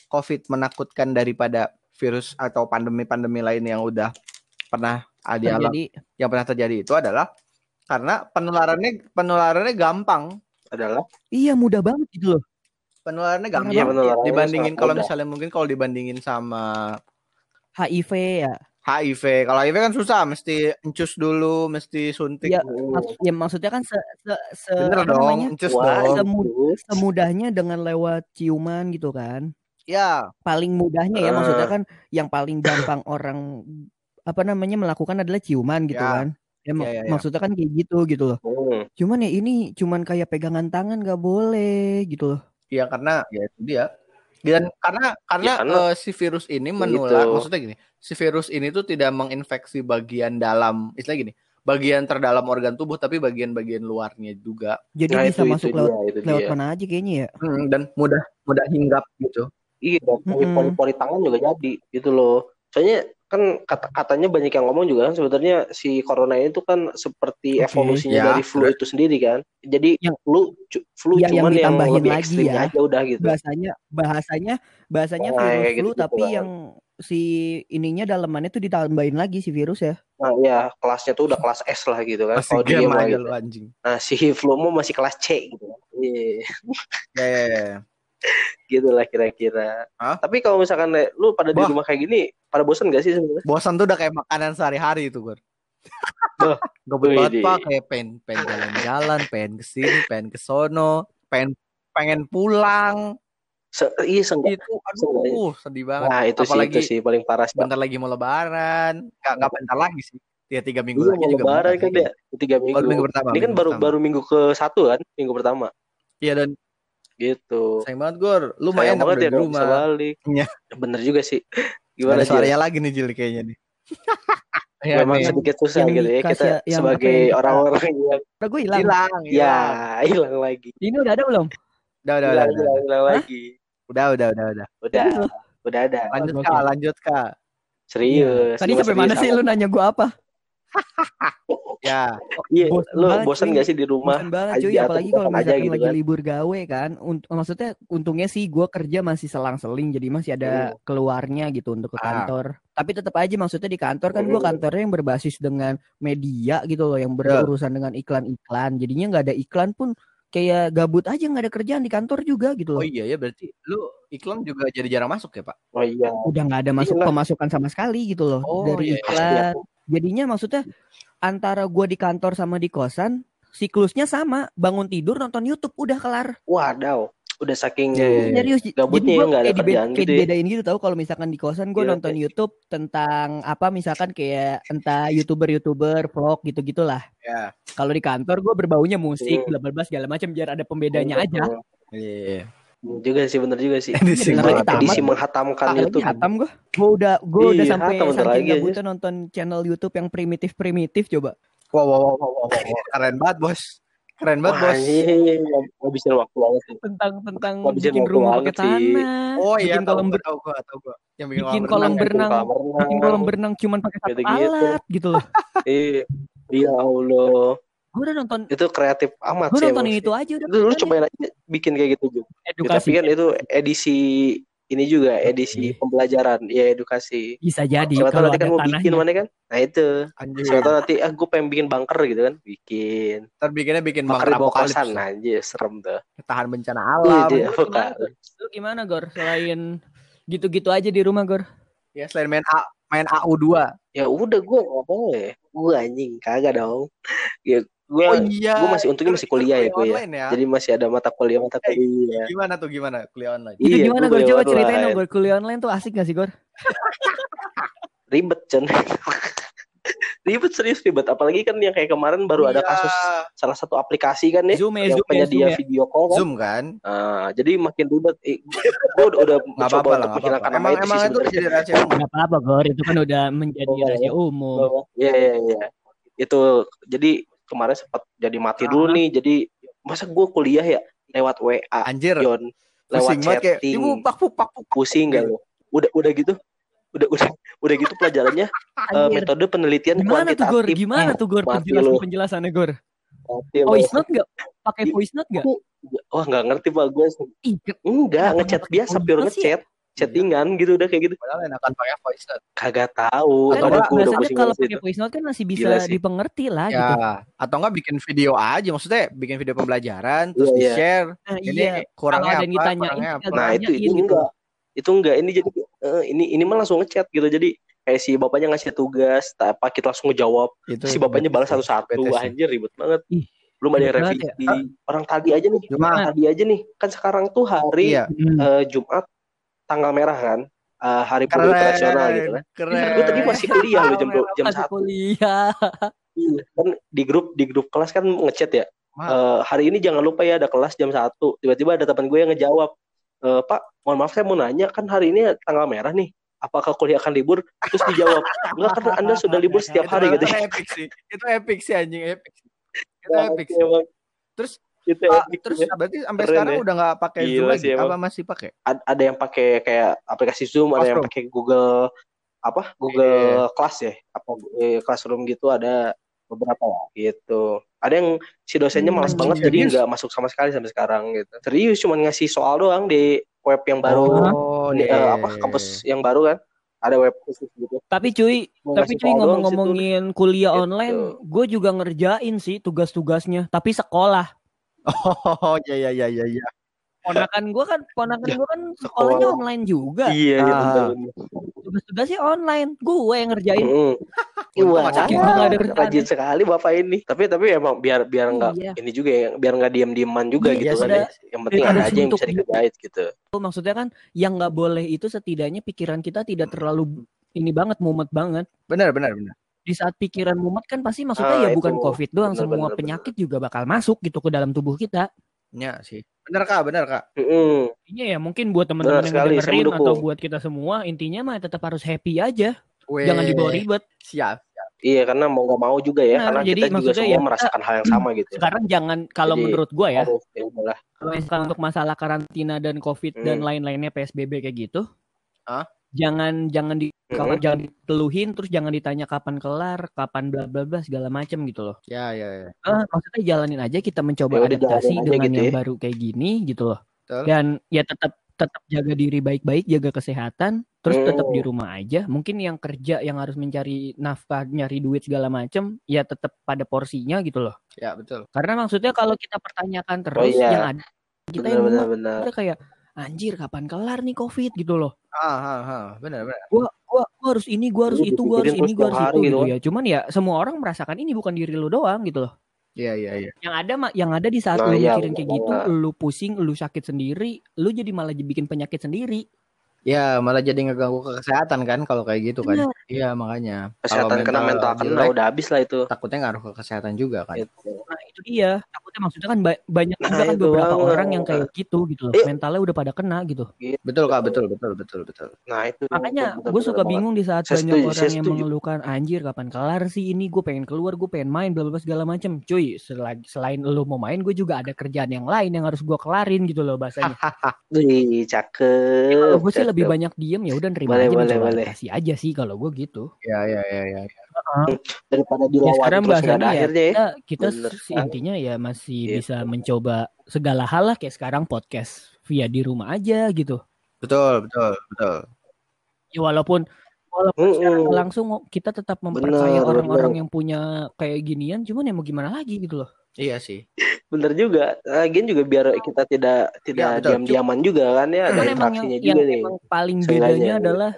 C: COVID menakutkan daripada virus atau pandemi-pandemi lain yang udah pernah ada
F: terjadi.
C: yang pernah terjadi itu adalah karena penularannya penularannya gampang.
D: adalah
F: Iya mudah banget gitu loh.
C: Penularannya
F: Parah
C: gampang.
D: Iya, penularannya
C: dibandingin kalau
D: mudah.
C: misalnya mungkin kalau dibandingin sama
F: HIV ya.
C: HIV. Kalau HIV kan susah, mesti encus dulu, mesti suntik.
F: Iya,
D: Hmm.
F: Mak- ya maksudnya kan se, se, se
C: Bener dong, encus dong.
F: Semu-
D: itu.
F: Semudahnya dengan lewat ciuman gitu kan.
C: Ya,
F: Paling mudahnya ya
D: Eh.
F: maksudnya kan yang paling gampang (coughs) orang apa namanya melakukan adalah ciuman gitu
C: Ya.
F: kan. Ya,
C: Ya, ya, ya.
F: maksudnya kan kayak gitu gitu loh.
D: Hmm.
F: Cuman ya ini cuman kayak pegangan tangan gak boleh gitu loh.
C: ya karena ya itu dia. Dan karena karena,
D: Ya, karena-
C: eh, si virus ini menular,
D: Gitu.
C: maksudnya gini, si virus ini tuh tidak menginfeksi bagian dalam, istilah gini, bagian terdalam organ tubuh, tapi bagian-bagian luarnya juga,
F: Jadi
D: Nah,
F: bisa
D: itu,
F: masuk
D: itu
F: lewat
D: dia, itu
F: lewat
D: dia.
F: mana aja kayaknya ya.
C: Hmm, dan mudah mudah hinggap gitu.
D: Iya, dan
F: Mm-mm.
D: pori-pori tangan juga jadi gitu loh. Soalnya kan kata katanya banyak yang ngomong juga kan sebenarnya si corona ini tuh kan seperti
F: Oke.
D: evolusinya
C: Ya,
D: dari flu itu sendiri kan. Jadi
F: Yang-
D: flu cu- flu
F: Ya, yang
D: cuman yang,
F: ditambahin
D: lebih
F: lagi
D: ekstrimnya
F: ya.
D: aja udah gitu.
F: Bahasanya bahasanya bahasanya
D: Nah,
F: virus
D: kayak
F: flu
D: gitu-gitu
F: tapi
D: kan.
F: yang si ininya dalemannya tuh ditambahin lagi si virus ya.
D: Nah, ya kelasnya tuh udah kelas S lah gitu kan. Kalau dia
C: aja
D: gitu.
C: anjing.
D: Nah, si (laughs) flu mau masih kelas C gitu. kan. Iya,
C: Ya, ya, ya. (laughs)
D: gitu lah kira-kira.
C: Hah?
D: Tapi kalau misalkan lu pada di
C: Wah.
D: rumah kayak gini, pada bosan gak sih sebenarnya?
C: Bosan tuh udah kayak makanan sehari-hari itu, Gur. (laughs)
D: Wih,
C: banget,
D: di-
C: Pak. Kayak pengen, pengen jalan-jalan, pengen ke sini, pengen kesono, pengen pengen pulang.
D: Se iya seenggak-
C: Itu, aduh, sedih banget.
D: Nah, itu
C: Apalagi
D: sih itu sih paling parah sih.
C: bentar lagi mau lebaran. Gak, gak bentar lagi sih. Ya, tiga minggu
D: Iya,
C: lagi
D: mau
C: juga
D: lebaran kan ya, tiga minggu.
C: Baru minggu pertama.
D: Ini kan
C: minggu
D: baru
C: pertama.
D: baru minggu ke satu kan, minggu pertama.
C: Iya, dan
D: Gitu.
C: sayang banget, Gur. Lu main
D: banget ya
C: di rumah.
D: balik.
C: Iya.
D: Bener juga sih. Gimana
C: ada
D: sih?
C: suaranya lagi nih, Jil, kayaknya nih. (laughs) Ya,
D: Memang
C: nih.
D: sedikit susah
F: yang
D: gitu ya kita
F: yang
D: sebagai orang-orang yang
F: Udah gue hilang.
C: Hilang,
D: ya
C: hilang.
D: lagi.
F: Ini udah ada belum?
C: Udah, udah, udah,
D: Hilang,
C: udah.
D: hilang, lagi.
C: Udah, udah, udah, udah.
D: Udah, udah ada.
C: Lanjut. Kak, lanjut, Kak.
D: Serius.
F: Tadi sampai mana sih lu nanya gue apa? (laughs)
C: Ya,
D: Iya,
F: Bosan
D: lu
F: banget,
D: bosan
F: cuy.
D: gak sih di rumah?
F: Bosan banget cuy, apalagi kalau misalkan
D: gitu
F: lagi
D: kan?
F: libur gawe kan. Unt- maksudnya untungnya sih gue kerja masih selang-seling, jadi masih ada
D: Hmm.
F: keluarnya gitu untuk ke
C: Ah.
F: kantor. Tapi tetap aja maksudnya di kantor kan gue
D: Hmm.
F: kantornya yang berbasis dengan media gitu loh, yang berurusan dengan iklan-iklan. Jadinya nggak ada iklan pun kayak gabut aja nggak ada kerjaan di kantor juga gitu
C: oh
F: loh.
C: iya ya berarti lu iklan juga jadi jarang masuk ya, Pak?
D: Oh iya.
F: Udah nggak ada masuk
D: Iyalah.
F: pemasukan sama sekali gitu loh
C: Oh,
F: dari
C: iya, iya.
F: Jadinya maksudnya antara gue di kantor sama di kosan siklusnya sama, bangun tidur nonton YouTube udah kelar.
D: Wadaw, udah saking
C: Iya, iya, iya.
F: Serius,
D: Gabutnya
F: jadi
D: ya,
F: gue
D: nggak ada kerjaan gitu ya.
F: dibedain gitu tau kalau misalkan di kosan gue nonton. YouTube tentang apa misalkan kayak entah youtuber-youtuber vlog gitu-gitulah.
C: Ya.
F: Kalau di kantor gue berbaunya musik,
D: Hmm.
F: bla bla bla segala macam biar ada pembedanya aja.
C: Iya.
D: Juga sih, bener juga sih.
C: Edisi
D: edisi menghatamkan
F: Apalagi
D: YouTube.
F: hatam gue. Gue udah gue udah
D: Iya,
F: sampai saking
D: lagi aja.
F: gabutnya nonton channel YouTube yang primitif-primitif coba.
C: Wow, wow, wow, wow, wow, wow. Keren banget, Bos. Keren banget, Bos.
D: ini ngabisin waktu banget sih.
F: Tentang tentang
D: Ngabisin
F: bikin rumah pakai tanah.
C: Oh iya,
F: bikin
C: tahu
F: kolam
C: gua,
F: ber-
C: tahu gua, tahu gua. Yang bikin,
F: bikin
C: kolam
F: kolam
C: renang.
F: berenang, bikin kolam berenang cuman pakai satu alat gitu loh. (laughs)
D: Iya, ya Allah.
F: Gue udah nonton,
D: Itu kreatif amat
F: gue
D: sih. emang
F: itu aja udah.
D: Lu, lu cobain aja bikin kayak gitu juga. Ya,
F: edukasi.
D: tapi kan itu edisi ini juga edisi pembelajaran, ya edukasi.
F: Bisa jadi
D: tahu
F: kalau
D: nanti kan mau bikin mana kan? Nah itu. Tahu nanti ah gue pengen bikin bunker gitu kan? Bikin.
C: Ntar bikinnya bikin
D: Bunker
C: bunker
D: di bawah
C: apokalips.
D: kosan aja, serem tuh.
C: Tahan bencana
D: Iya,
C: alam.
D: dia
F: Lu gimana, Gor? Lu gimana Gor? Selain gitu-gitu aja di rumah Gor.
C: Ya selain main A, main AU2.
D: Ya udah gue nggak boleh. Gue anjing kagak dong. Ya gue
C: Oh iya.
D: gue masih untungnya masih kuliah ya gue ya.
C: Ya.
D: Jadi masih ada mata kuliah mata
C: Eh,
D: kuliah.
C: Gimana tuh gimana kuliah online?
F: Itu
D: Iya,
F: gimana
D: gua
F: Gor?
D: kuliah
F: Coba
D: online.
F: ceritain dong Gor. Kuliah online tuh asik gak sih Gor? (laughs)
D: Ribet Chen. (laughs) ribet serius ribet apalagi kan yang kayak kemarin baru ada
C: Iya.
D: kasus salah satu aplikasi kan ya
F: Zoom ya,
D: yang
F: Zoom ya,
D: penyedia
F: Zoom ya.
D: video call kan
C: Zoom kan?
D: Nah, jadi makin ribet Eh, gue udah, udah
C: Nggak
D: mencoba
C: apa-apa lah,
D: untuk
C: nggak
D: menghilangkan
C: apa-apa.
D: nama
C: Emang
D: itu sih
C: emang itu
D: sebenarnya.
C: jadi rahasia umum.
F: Gak apa-apa Gor, itu kan udah menjadi
D: Oh,
F: rahasia umum.
D: Iya iya iya. Itu jadi kemarin sempat jadi mati dulu nih. Jadi masa gue kuliah ya lewat WA,
C: Anjir,
D: Yon, lewat
C: pusing kayak
D: chatting,
C: ibu pak puk pak puk.
D: pusing gak lo? Udah udah gitu, udah udah udah gitu pelajarannya (laughs)
F: Anjir.
D: metode penelitian
F: Gimana tuh Gor?
D: kuantitatif.
F: Gimana tuh Gor penjelasan penjelasannya Gor?
D: Mati.
F: Voice note nggak? Pakai voice note nggak?
D: Wah nggak ngerti pak gue. Enggak
F: Kenapa
D: ngechat biasa, pure ngechat, chattingan gitu udah kayak gitu.
C: Padahal enakan pakai voice note.
D: Kagak tahu.
F: kan
C: Atau
D: Aduh,
C: nggak,
D: gue udah
F: biasanya
D: pusing
F: kalau pakai voice note kan masih bisa dipengerti lah
C: Ya,
F: gitu.
C: atau enggak bikin video aja maksudnya bikin video pembelajaran terus
D: Iya, iya.
C: di-share.
F: Nah,
C: Ini
F: iya.
C: Kurangnya apa?
F: yang ditanyain
C: Kurangnya apa?
D: Nah itu itu
F: gitu.
D: enggak, itu enggak. Ini jadi eh, ini ini mah langsung ngechat gitu. Jadi kayak si bapaknya ngasih tugas, tak apa kita langsung ngejawab.
C: Itu
D: si bapaknya balas satu-satu. Anjir ribet banget.
F: Ih,
D: Belum ada yang revisi. Orang tadi aja nih.
C: Cuma
D: Orang tadi aja nih. Kan sekarang tuh hari
C: iya,
D: eh, Jumat tanggal merah kan. Eh, hari buruh internasional gitu kan.
C: Keren.
D: Gue tadi masih kuliah loh jam dua- jam
F: Masih
D: satu.
F: kuliah.
D: Iya, Kan di grup di grup kelas kan ngechat ya. Eh, hari ini jangan lupa ya ada kelas jam satu. Tiba-tiba ada teman gue yang ngejawab, "Eh, Pak, mohon maaf saya mau nanya kan hari ini tanggal merah nih. Apakah kuliah akan libur? Terus dijawab, enggak karena Anda (laughs) sudah libur setiap hari
C: itu,
D: gitu.
C: itu epic sih. Itu epic sih anjing epic. sih. Itu
D: Nah,
C: epic sih. Terus
D: itu
C: ah,
D: epic
C: terus
D: ya.
C: berarti sampai
D: Keren
C: sekarang
D: ya.
C: udah nggak pakai Zoom
D: Gila
C: lagi?
D: sih emang.
C: Apa masih pakai?
D: Ad- ada yang pakai kayak aplikasi Zoom, ada yang pakai Google apa?
C: Iya.
D: Google Class ya, apa eh, Classroom gitu ada beberapa lah gitu. Ada yang si dosennya
F: Hmm,
D: malas banget jadi nggak masuk sama sekali sampai sekarang gitu. Serius cuman ngasih soal doang di web yang baru
C: Oh, iya,
D: eh,
C: iya,
D: apa
C: iya,
D: kampus
C: iya.
D: yang baru kan ada web khusus gitu
F: Tapi cuy,
D: Mau
F: tapi cuy ngomong-ngomongin kuliah
D: Gitu.
F: online, gue juga ngerjain sih tugas-tugasnya. Tapi sekolah.
C: Oh, iya iya iya iya iya.
F: Ponakan gue kan, ponakan gue kan sekolahnya
D: sekolah.
F: online juga.
D: iya iya
C: Ah.
D: bener-bener
F: Tugas-tugasnya online. Gue yang ngerjain.
D: Mm. Wah,
F: nggak ada kerjaan
D: rajin
F: ya.
D: sekali bapak ini. Tapi tapi emang biar biar nggak
F: Iya.
D: ini juga ya, biar nggak diam-diaman juga
F: Iya,
D: gitu kan.
F: sudah.
D: ya. Yang penting ada aja yang bisa
F: gitu.
D: dikerjain gitu.
F: Maksudnya kan yang nggak boleh itu setidaknya pikiran kita tidak terlalu ini banget, mumet banget.
C: Benar benar benar.
F: Di saat pikiran mumet kan pasti maksudnya
D: Ah,
F: ya
D: itu.
F: bukan COVID doang,
D: Benar,
F: semua
D: benar,
F: penyakit juga bakal masuk gitu ke dalam tubuh kita.
C: Ya sih. Benar Kak, benar Kak.
D: Mm-mm.
F: Intinya ya mungkin buat teman-teman yang
D: sekali,
F: dengerin atau buat kita semua, intinya mah tetap harus happy aja.
C: Weh,
F: Jangan dibawa ribet.
C: Siap.
D: Iya karena mau nggak mau juga ya
F: Nah,
D: karena
F: jadi
D: kita juga
F: maksudnya
D: semua
F: ya
D: merasakan hal yang sama gitu.
F: Sekarang jangan kalau
D: Jadi,
F: menurut gua ya,
D: Harus, ya
F: kalau misalkan untuk masalah karantina dan COVID dan
D: Hmm.
F: lain-lainnya PSBB kayak gitu,
C: Hah?
F: Jangan jangan di
D: Hmm.
F: kapan jangan diteluhin terus jangan ditanya kapan kelar, kapan bla bla bla segala macem gitu loh.
C: Ya ya ya.
F: Ah, maksudnya jalanin aja kita mencoba
D: Ya
F: adaptasi dengan
D: gitu
F: yang
D: ya.
F: baru kayak gini gitu loh.
C: Betul.
F: Dan ya tetap tetap jaga diri baik-baik, jaga kesehatan, terus tetap di
D: Hmm.
F: rumah aja. Mungkin yang kerja yang harus mencari nafkah, nyari duit segala macem, ya tetap pada porsinya gitu loh.
C: Ya betul.
F: Karena maksudnya kalau kita pertanyakan terus
D: iya.
F: yang ada kita yang
D: Benar-benar
F: mumet,
D: benar.
F: kita kayak anjir kapan kelar nih covid gitu loh.
C: Ah, ah, ah. benar benar.
F: Gua gua gua harus ini, gua harus itu, gua harus ini, gua harus itu gitu
D: gitu
F: ya. Cuman ya semua orang merasakan ini bukan diri lu doang gitu loh.
C: Iya iya iya.
F: Yang ada mah yang ada di saat
D: Nah,
F: lu mikirin kayak gitu, lu pusing, lu sakit sendiri, lu jadi malah bikin penyakit sendiri.
C: Ya malah jadi ngeganggu ke kesehatan kan kalau kayak gitu kan.
F: Iya.
C: Makanya.
D: Kesehatan kena mental kena
C: jelek,
D: udah habis lah itu.
C: takutnya ngaruh ke kesehatan juga kan.
D: Gitu.
F: Nah, itu dia. Takutnya maksudnya kan ba- banyak
D: Nah,
F: juga kan
D: itu
F: beberapa
D: banget.
F: orang yang kayak gitu gitu loh.
D: Iya.
F: Mentalnya udah pada kena gitu.
C: Betul kak betul betul betul betul.
D: Nah itu.
F: Makanya
D: betul,
F: gue
D: betul
F: suka
D: banget.
F: bingung di saat
D: Saya
F: banyak
D: setuju,
F: orang
D: saya
F: yang
D: setuju.
F: mengeluhkan anjir kapan kelar sih ini gue pengen keluar gue pengen main bla bla segala macem cuy selain selain lu mau main gue juga ada kerjaan yang lain yang harus gue kelarin gitu loh bahasanya (laughs)
D: Wih, cakep.
F: kalau gue sih lebih banyak diem ya udah nerima
D: Boleh,
F: aja
D: boleh, boleh.
F: adaptasi aja sih kalau gue gitu
C: Ya ya ya ya. ya.
D: Daripada
F: ya
D: dilawan
F: sekarang
D: terus nggak ada
F: bahasanya ya
D: akhirnya ya.
F: kita, kita intinya ya masih
D: Gitu.
F: bisa mencoba segala hal lah kayak sekarang podcast via di rumah aja gitu
C: Betul betul betul.
F: ya walaupun walaupun secara nggak langsung kita tetap mempercayai
D: Bener,
F: orang-orang yang punya kayak ginian cuman ya mau gimana lagi gitu loh
C: Iya sih.
D: Bener juga. Lagian juga biar kita tidak tidak
C: betul.
D: diam-diaman juga kan ya ada
F: yang,
D: interaksinya
F: yang
D: juga nih.
F: emang paling bedanya adalah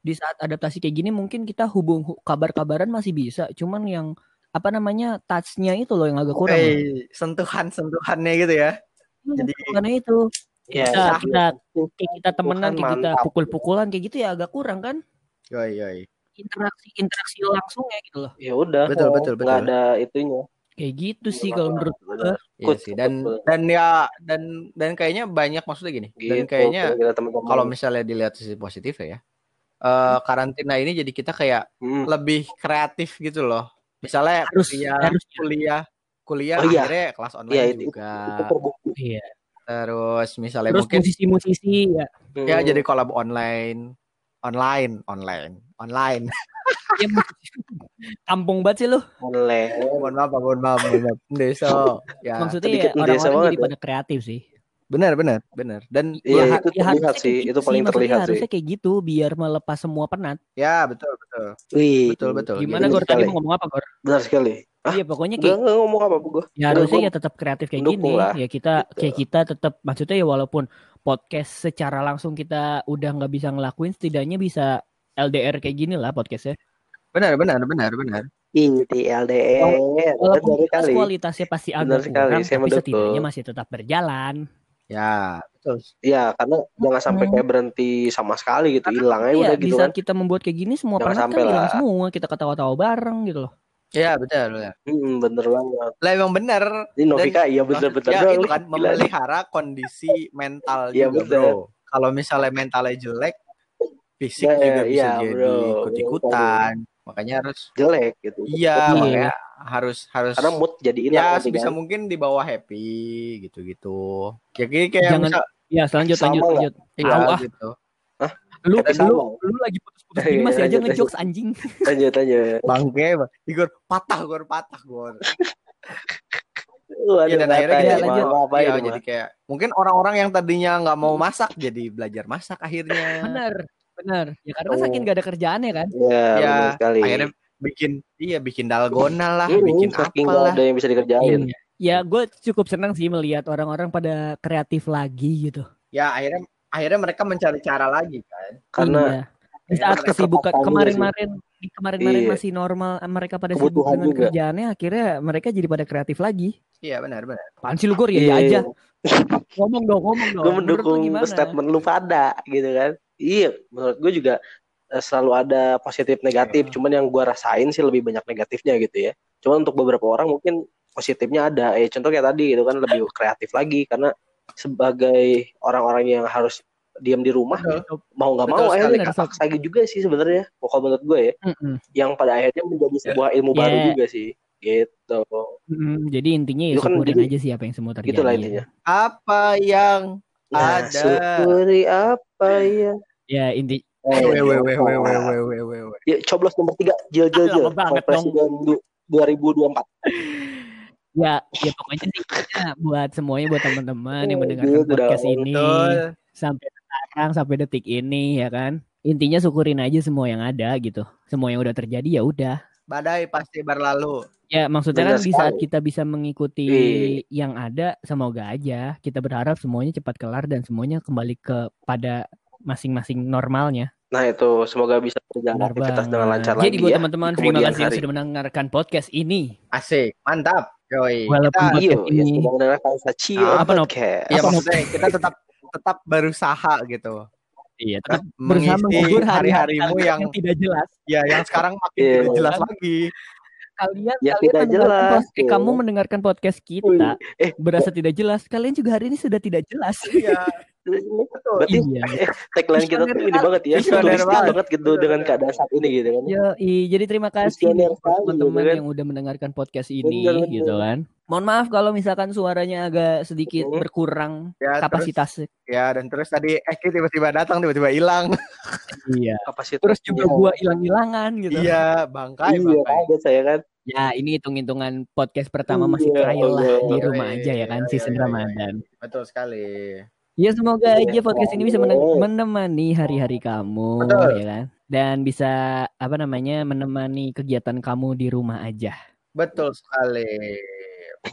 F: di saat adaptasi kayak gini mungkin kita hubung hu- kabar-kabaran masih bisa, cuman yang apa namanya touch-nya itu loh yang agak kurang.
C: Oke, sentuhan sentuhannya gitu ya.
F: Hmm,
C: jadi-
F: karena itu
D: Ya,
F: kita
D: ya.
F: kita kayak kita temenan kayak kita pukul-pukulan kayak gitu ya agak kurang kan?
C: Yoi yoi.
F: interaksi interaksi langsungnya gitu loh.
D: Ya udah.
C: Betul,
D: oh,
C: betul, betul.
D: ada itunya.
F: Kayak gitu sih kalau menurut gue.
C: Iya sih dan
D: betul.
C: dan ya dan dan kayaknya banyak maksudnya gini. Dan
D: Gitu,
C: kayaknya kalau misalnya dilihat sisi positif ya. Eh karantina ini jadi kita kayak
D: Hmm.
C: lebih kreatif gitu loh. Misalnya
F: Harus
C: kuliah,
F: harus
C: kuliah, kuliah
D: Oh iya.
C: akhirnya kelas online
D: Iya, itu,
C: juga.
D: itu terbukti.
F: Iya.
C: Terus misalnya
F: Terus
C: mungkin
F: musisi-musisi ya.
C: ya
D: Hmm.
C: jadi collab online, online, online, online.
F: ya musisi. Kampung banget sih lu.
D: Online.
C: mohon maaf, mohon maaf, mohon maaf. Deso. Ya,
F: Maksudnya ya
D: desa
F: orang-orang jadi
D: ya.
F: pada kreatif sih.
C: Benar, benar, benar. Dan
D: Iya,
C: ya,
D: itu
F: ya
D: terlihat
F: harusnya
D: sih.
F: kayak
D: Itu
F: gitu
D: paling
F: sih,
D: terlihat sih.
F: harusnya kayak gitu biar melepas semua penat.
C: ya betul, betul.
D: Wih,
C: Betul, betul.
F: Gimana Gor tadi mau ngomong apa Gor?
D: benar sekali. Ah,
F: Iya pokoknya kayak
D: enggak ngomong apa-apa gue.
F: ya harusnya
D: gua
F: ya tetap kreatif kayak gini.
D: lah.
F: Ya kita
D: Gitu.
F: kayak kita tetap maksudnya ya walaupun podcast secara langsung kita udah nggak bisa ngelakuin setidaknya bisa LDR kayak gini lah podcastnya.
C: Benar, benar, benar, benar.
D: Ih, di LDR.
F: Walaupun kualitasnya pasti agak kurang, tapi setidaknya masih tetap berjalan.
C: Ya, betul.
D: Iya, karena jangan sampai
F: Hmm.
D: kayak berhenti sama sekali gitu. Hilang aja
F: Iya,
D: udah gitu kan.
F: saat kita membuat kayak gini semua
D: Jangan
F: penat kan
D: sampai
F: hilang
D: lah.
F: semua. Kita ketawa-tawa bareng gitu loh.
C: Ya, betul, betul.
D: Hmm, bener banget.
C: Lah emang benar.
D: Ini Novika iya bener-bener
C: ya
D: dong.
C: itu kan memelihara kondisi mental
D: Iya,
C: juga,
D: bener.
C: Bro. Kalau misalnya mentalnya jelek, fisik
D: Nah,
C: juga bisa
D: iya,
C: jadi ikut-ikutan. Makanya harus
D: jelek gitu.
C: iya,
F: Iya.
C: makanya harus harus
D: Karena mood jadi
C: ya sebisa
D: kan.
C: mungkin dibawa happy gitu-gitu. Ya kayak kayak
F: Jangan-
C: misal-
F: Ya, lanjut lanjut.
C: iya
F: Au, ah.
C: gitu.
F: Lu lu
D: sama.
F: lu lagi putus-putus gini masih aja
D: Lanjut,
F: ngejokes anjing.
D: Lanjut aja. (laughs)
C: Bangke, Bang. Igor patah, Gor patah, Gor.
D: Waduh,
C: Iya dan akhirnya kita
D: ya,
F: lanjut.
C: jadi,
D: apa
C: iya,
D: ini,
C: jadi kayak mungkin orang-orang yang tadinya nggak mau masak jadi belajar masak akhirnya.
F: Bener, bener. Ya karena
D: Oh.
F: saking gak ada kerjaannya kan.
D: Iya,
C: Ya,
D: benar sekali.
C: Akhirnya bikin iya bikin dalgona lah,
D: Hmm,
C: bikin
D: saking
C: apa lah.
D: ada yang bisa dikerjain.
F: Iya. Ya gue cukup senang sih melihat orang-orang pada kreatif lagi gitu.
C: Ya akhirnya akhirnya mereka mencari cara lagi kan.
D: Karena
F: Iya. di saat kesibukan
D: juga
F: kemarin-kemarin di kemarin-kemarin
D: Iya.
F: masih normal mereka pada sibuk dengan
D: juga.
F: kerjaannya akhirnya mereka jadi pada kreatif lagi.
C: Iya benar benar.
F: Apaan sih lu Gor? Ya,
D: Iya,
F: ya aja.
D: iya. (laughs)
F: Ngomong dong, ngomong dong.
D: gue mendukung statement lu pada gitu kan. Iya, menurut gue juga eh, selalu ada positif negatif.
F: Iya.
D: Cuman yang gue rasain sih lebih banyak negatifnya gitu ya. Cuman untuk beberapa orang mungkin positifnya ada. Eh contoh kayak tadi itu kan lebih kreatif lagi karena sebagai orang-orang yang harus diam di rumah
C: Betul.
D: mau nggak mau akhirnya dipaksa juga sih sebenarnya. Pokoknya menurut gue ya,
F: Mm-mm.
D: yang pada akhirnya menjadi sebuah ilmu baru
F: Yeah.
D: juga sih. Gitu.
F: Mm-mm. Jadi intinya ya
D: Itu kan
F: syukurin
D: jadi-
F: aja sih apa yang semua terjadi.
D: Gitulah
F: ya.
D: intinya.
C: Apa yang
D: Nah,
C: ada?
D: syukuri apa ya?
F: Ya inti.
D: Ya coblos nomor tiga jil jil jil.
F: Ah,
D: presiden 2024.
F: Ya, ya pokoknya intinya buat semuanya buat teman-teman yang
D: oh,
F: mendengarkan podcast ini sampai sekarang sampai detik ini ya kan. Intinya syukurin aja semua yang ada gitu. Semua yang udah terjadi ya udah.
C: Badai pasti berlalu.
F: Ya maksudnya
D: Benar
F: kan sekali. di saat kita bisa mengikuti
D: Ii.
F: yang ada, semoga aja kita berharap semuanya cepat kelar dan semuanya kembali kepada masing-masing normalnya.
D: Nah itu semoga bisa berjalan aktivitas dengan lancar
F: Jadi
D: lagi
F: buat
D: ya.
F: teman-teman terima kasih yang
D: hari.
F: sudah mendengarkan podcast ini.
C: Asik, mantap. Yoi.
F: Walaupun
C: Kita,
F: podcast
D: Iyo, ya
F: ini
D: Sachio
C: Ah,
F: apa?
D: Podcast.
C: ya
F: apa,
C: maksudnya kita tetap tetap berusaha gitu.
F: iya
C: Tetap mengisi hari-harimu
F: kalian
C: yang
F: yang tidak jelas.
C: ya yang sekarang makin
D: Iya.
C: tidak jelas lagi.
F: Kalian
D: Ya,
F: kalian
D: tidak jelas,
F: eh,
D: ya.
F: kamu mendengarkan podcast kita
D: Eh,
F: berasa tidak jelas. Kalian juga hari ini sudah tidak jelas.
C: Iya. (laughs)
D: berarti
F: iya. (laughs)
D: eh, tagline kita tuh ini banget ya,
C: Visioner
D: futuristik
C: banget.
D: banget gitu dengan keadaan saat ini gitu kan.
F: Yo, jadi terima kasih
D: sekali,
F: teman-teman
D: gitu kan.
F: yang udah mendengarkan podcast ini
D: Bener, bener.
F: gitu kan. Mohon maaf kalau misalkan suaranya agak sedikit berkurang
C: Ya, terus,
F: kapasitas.
C: ya dan terus tadi Eki tiba-tiba datang tiba-tiba hilang.
F: Iya.
D: Kapasitas.
F: Terus juga gua hilang-hilangan gitu.
C: iya, bangkai
D: Iya,
C: bangkai.
D: saya kan.
F: Ya, ini hitung-hitungan podcast pertama masih
D: Iya,
F: trial lah di rumah aja ya kan
C: Iya,
F: season
C: iya, iya.
F: Ramadan.
C: Betul sekali.
F: Ya semoga
D: Iya,
F: aja podcast ini bisa menemani hari-hari kamu
C: Betul.
F: ya kan. Dan bisa apa namanya menemani kegiatan kamu di rumah aja.
C: Betul sekali.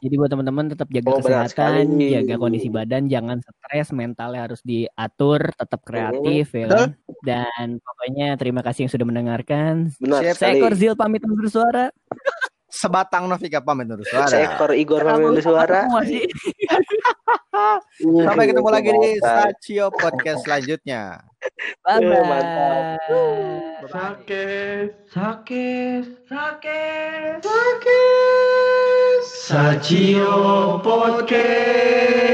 F: Jadi buat teman-teman tetap jaga
D: Oh,
F: kesehatan, jaga kondisi badan, jangan stres, mentalnya harus diatur, tetap kreatif ya
C: Betul.
F: kan. Dan pokoknya terima kasih yang sudah mendengarkan.
D: Benar
C: Siap,
D: sekali.
F: Seekor Zil pamit undur suara. (laughs)
C: Sebatang Novika pamit undur suara.
D: Seekor Igor
F: Kamu
D: memilih suara. (laughs)
C: Sampai ketemu lagi di
D: Mantap.
C: Sachio Podcast selanjutnya.
F: Bye
D: Mantap.
F: bye.
C: Sakes.
F: Sakes, sakes, sakes. Sacio Podcast.